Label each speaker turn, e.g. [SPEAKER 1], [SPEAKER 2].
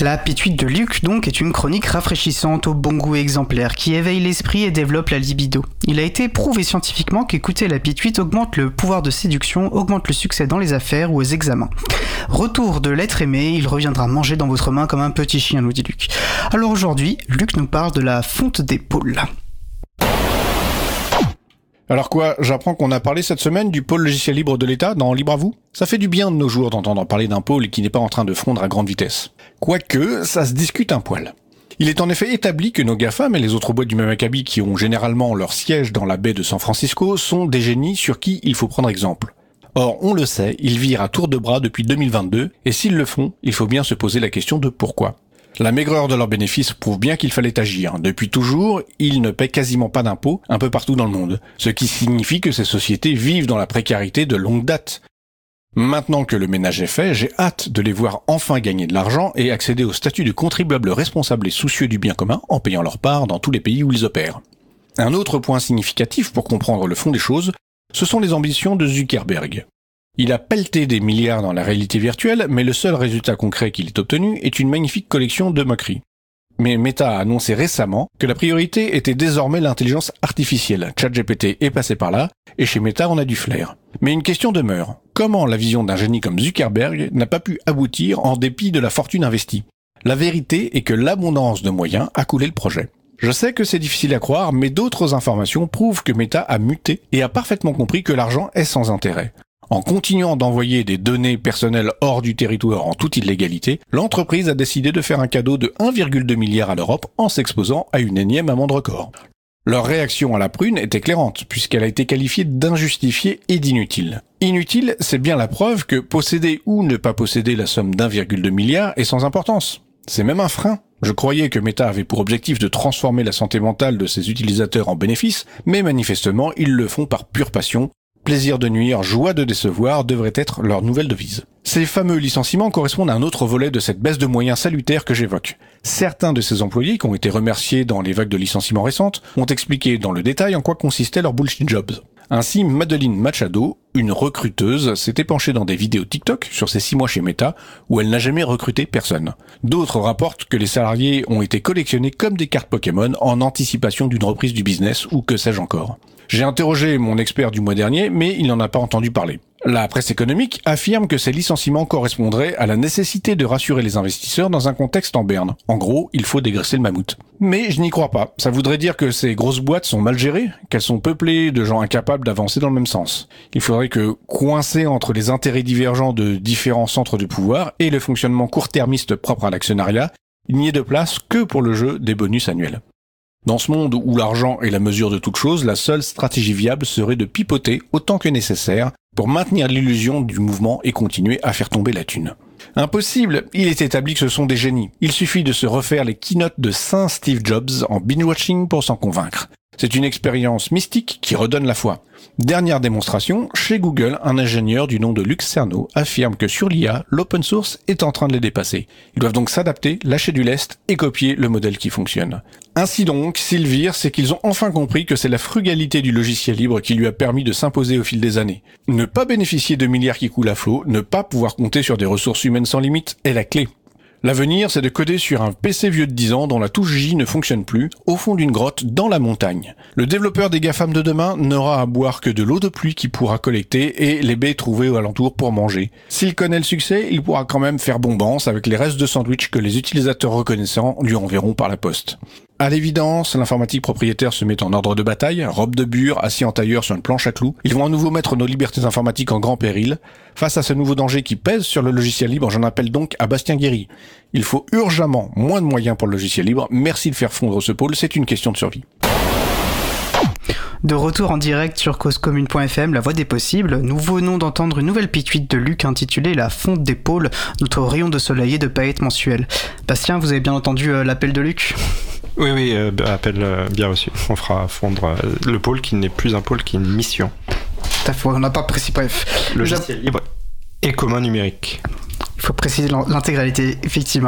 [SPEAKER 1] La pituite de Luc, donc, est une chronique rafraîchissante au bon goût exemplaire qui éveille l'esprit et développe la libido. Il a été prouvé scientifiquement qu'écouter la pituite augmente le pouvoir de séduction, augmente le succès dans les affaires ou aux examens. Retour de l'être aimé, il reviendra manger dans votre main comme un petit chien, nous dit Luc. Alors aujourd'hui, Luc nous parle de la fonte d'épaule.
[SPEAKER 2] Alors quoi, j'apprends qu'on a parlé cette semaine du pôle logiciel libre de l'État dans Libre à vous? Ça fait du bien de nos jours d'entendre parler d'un pôle qui n'est pas en train de fondre à grande vitesse. Quoique, ça se discute un poil. Il est en effet établi que nos GAFAM et les autres boîtes du même acabit qui ont généralement leur siège dans la baie de San Francisco sont des génies sur qui il faut prendre exemple. Or, on le sait, ils virent à tour de bras depuis 2022, et s'ils le font, il faut bien se poser la question de pourquoi. La maigreur de leurs bénéfices prouve bien qu'il fallait agir. Depuis toujours, ils ne paient quasiment pas d'impôts un peu partout dans le monde, ce qui signifie que ces sociétés vivent dans la précarité de longue date. Maintenant que le ménage est fait, j'ai hâte de les voir enfin gagner de l'argent et accéder au statut de contribuable responsable et soucieux du bien commun en payant leur part dans tous les pays où ils opèrent. Un autre point significatif pour comprendre le fond des choses, ce sont les ambitions de Zuckerberg. Il a pelleté des milliards dans la réalité virtuelle, mais le seul résultat concret qu'il ait obtenu est une magnifique collection de moqueries. Mais Meta a annoncé récemment que la priorité était désormais l'intelligence artificielle. ChatGPT est passé par là, et chez Meta on a du flair. Mais une question demeure. Comment la vision d'un génie comme Zuckerberg n'a pas pu aboutir en dépit de la fortune investie? La vérité est que l'abondance de moyens a coulé le projet. Je sais que c'est difficile à croire, mais d'autres informations prouvent que Meta a muté et a parfaitement compris que l'argent est sans intérêt. En continuant d'envoyer des données personnelles hors du territoire en toute illégalité, l'entreprise a décidé de faire un cadeau de 1,2 milliard à l'Europe en s'exposant à une énième amende record. Leur réaction à la prune est éclairante, puisqu'elle a été qualifiée d'injustifiée et d'inutile. Inutile, c'est bien la preuve que posséder ou ne pas posséder la somme d'1,2 milliard est sans importance. C'est même un frein. Je croyais que Meta avait pour objectif de transformer la santé mentale de ses utilisateurs en bénéfice, mais manifestement ils le font par pure passion, plaisir de nuire, joie de décevoir devrait être leur nouvelle devise. Ces fameux licenciements correspondent à un autre volet de cette baisse de moyens salutaire que j'évoque. Certains de ces employés qui ont été remerciés dans les vagues de licenciements récentes ont expliqué dans le détail en quoi consistaient leurs bullshit jobs. Ainsi, Madeline Machado, une recruteuse, s'était penchée dans des vidéos TikTok sur ses six mois chez Meta, où elle n'a jamais recruté personne. D'autres rapportent que les salariés ont été collectionnés comme des cartes Pokémon en anticipation d'une reprise du business ou que sais-je encore. J'ai interrogé mon expert du mois dernier, mais il n'en a pas entendu parler. La presse économique affirme que ces licenciements correspondraient à la nécessité de rassurer les investisseurs dans un contexte en berne. En gros, il faut dégraisser le mammouth. Mais je n'y crois pas. Ça voudrait dire que ces grosses boîtes sont mal gérées, qu'elles sont peuplées de gens incapables d'avancer dans le même sens. Il faudrait que, coincés entre les intérêts divergents de différents centres de pouvoir et le fonctionnement court-termiste propre à l'actionnariat, il n'y ait de place que pour le jeu des bonus annuels. Dans ce monde où l'argent est la mesure de toute chose, la seule stratégie viable serait de pipoter autant que nécessaire pour maintenir l'illusion du mouvement et continuer à faire tomber la thune. Impossible, il est établi que ce sont des génies. Il suffit de se refaire les keynotes de Saint Steve Jobs en binge-watching pour s'en convaincre. C'est une expérience mystique qui redonne la foi. Dernière démonstration, chez Google, un ingénieur du nom de Lux Cerno affirme que sur l'IA, l'open source est en train de les dépasser. Ils doivent donc s'adapter, lâcher du lest et copier le modèle qui fonctionne. Ainsi donc, s'ils virent, c'est qu'ils ont enfin compris que c'est la frugalité du logiciel libre qui lui a permis de s'imposer au fil des années. Ne pas bénéficier de milliards qui coulent à flot, ne pas pouvoir compter sur des ressources humaines sans limite est la clé. L'avenir, c'est de coder sur un PC vieux de 10 ans dont la touche J ne fonctionne plus, au fond d'une grotte, dans la montagne. Le développeur des GAFAM de demain n'aura à boire que de l'eau de pluie qu'il pourra collecter et les baies trouvées aux alentours pour manger. S'il connaît le succès, il pourra quand même faire bombance avec les restes de sandwich que les utilisateurs reconnaissants lui enverront par la poste. À l'évidence, l'informatique propriétaire se met en ordre de bataille, robe de bure, assis en tailleur sur une planche à clous. Ils vont à nouveau mettre nos libertés informatiques en grand péril. Face à ce nouveau danger qui pèse sur le logiciel libre, j'en appelle donc à Bastien Guéry. Il faut urgemment moins de moyens pour le logiciel libre. Merci de faire fondre ce pôle, c'est une question de survie.
[SPEAKER 1] De retour en direct sur causecommune.fm, la voix des possibles, nous venons d'entendre une nouvelle pituite de Luc intitulée La fonte des pôles, notre rayon de soleil et de paillettes mensuelles. Bastien, vous avez bien entendu euh, l'appel de Luc?
[SPEAKER 3] Oui, oui, euh, appel euh, bien reçu. On fera fondre euh, le pôle qui n'est plus un pôle, qui est une mission.
[SPEAKER 1] Tout à fait, on n'a pas précisé, bref.
[SPEAKER 3] Logiciel libre et commun numérique.
[SPEAKER 1] Il faut préciser l'in- l'intégralité, effectivement.